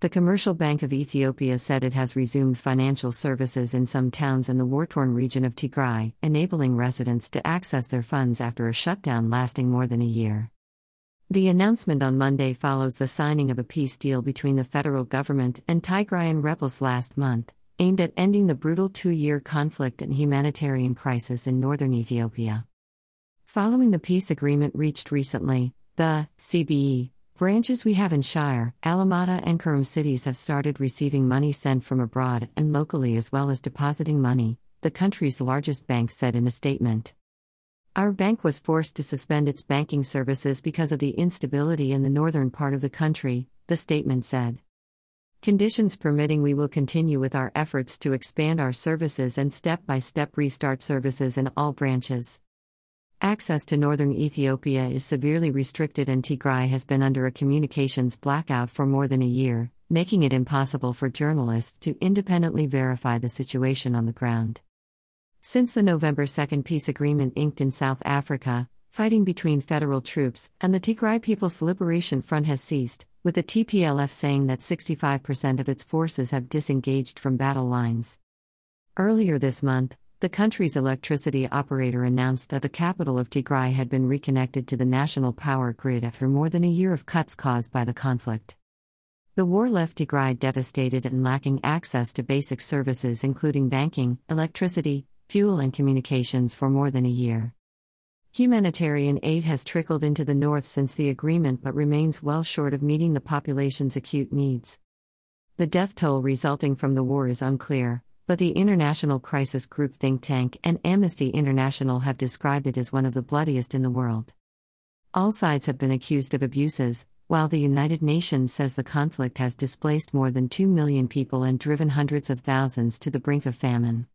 The Commercial Bank of Ethiopia said it has resumed financial services in some towns in the war torn region of Tigray, enabling residents to access their funds after a shutdown lasting more than a year. The announcement on Monday follows the signing of a peace deal between the federal government and Tigrayan rebels last month, aimed at ending the brutal two year conflict and humanitarian crisis in northern Ethiopia. Following the peace agreement reached recently, the CBE Branches we have in Shire, Alamata, and Korem cities have started receiving money sent from abroad and locally as well as depositing money, the country's largest bank said in a statement. Our bank was forced to suspend its banking services because of the instability in the northern part of the country, the statement said. Conditions permitting, we will continue with our efforts to expand our services and step by step restart services in all branches. Access to northern Ethiopia is severely restricted, and Tigray has been under a communications blackout for more than a year, making it impossible for journalists to independently verify the situation on the ground. Since the November 2 peace agreement inked in South Africa, fighting between federal troops and the Tigray People's Liberation Front has ceased, with the TPLF saying that 65% of its forces have disengaged from battle lines. Earlier this month, the country's electricity operator announced that the capital of Tigray had been reconnected to the national power grid after more than a year of cuts caused by the conflict. The war left Tigray devastated and lacking access to basic services including banking, electricity, fuel, and communications for more than a year. Humanitarian aid has trickled into the north since the agreement but remains well short of meeting the population's acute needs. The death toll resulting from the war is unclear, but the International Crisis Group think tank and Amnesty International have described it as one of the bloodiest in the world. All sides have been accused of abuses, while the United Nations says the conflict has displaced more than 2 million people and driven hundreds of thousands to the brink of famine.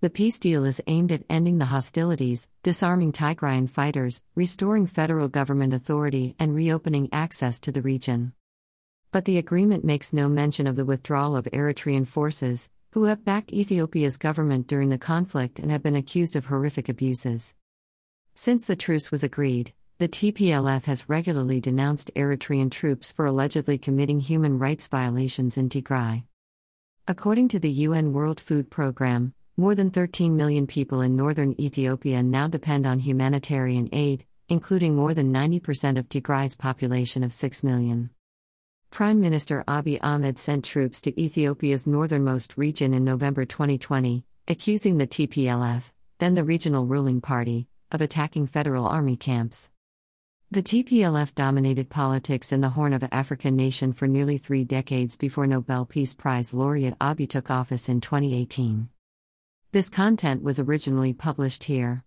The peace deal is aimed at ending the hostilities, disarming Tigrayan fighters, restoring federal government authority, and reopening access to the region. But the agreement makes no mention of the withdrawal of Eritrean forces, who have backed Ethiopia's government during the conflict and have been accused of horrific abuses. Since the truce was agreed, the TPLF has regularly denounced Eritrean troops for allegedly committing human rights violations in Tigray. According to the UN World Food Programme, more than 13 million people in northern Ethiopia now depend on humanitarian aid, including more than 90% of Tigray's population of 6 million. Prime Minister Abiy Ahmed sent troops to Ethiopia's northernmost region in November 2020, accusing the TPLF, then the regional ruling party, of attacking federal army camps. The TPLF dominated politics in the Horn of Africa nation for nearly three decades before Nobel Peace Prize laureate Abiy took office in 2018. This content was originally published here.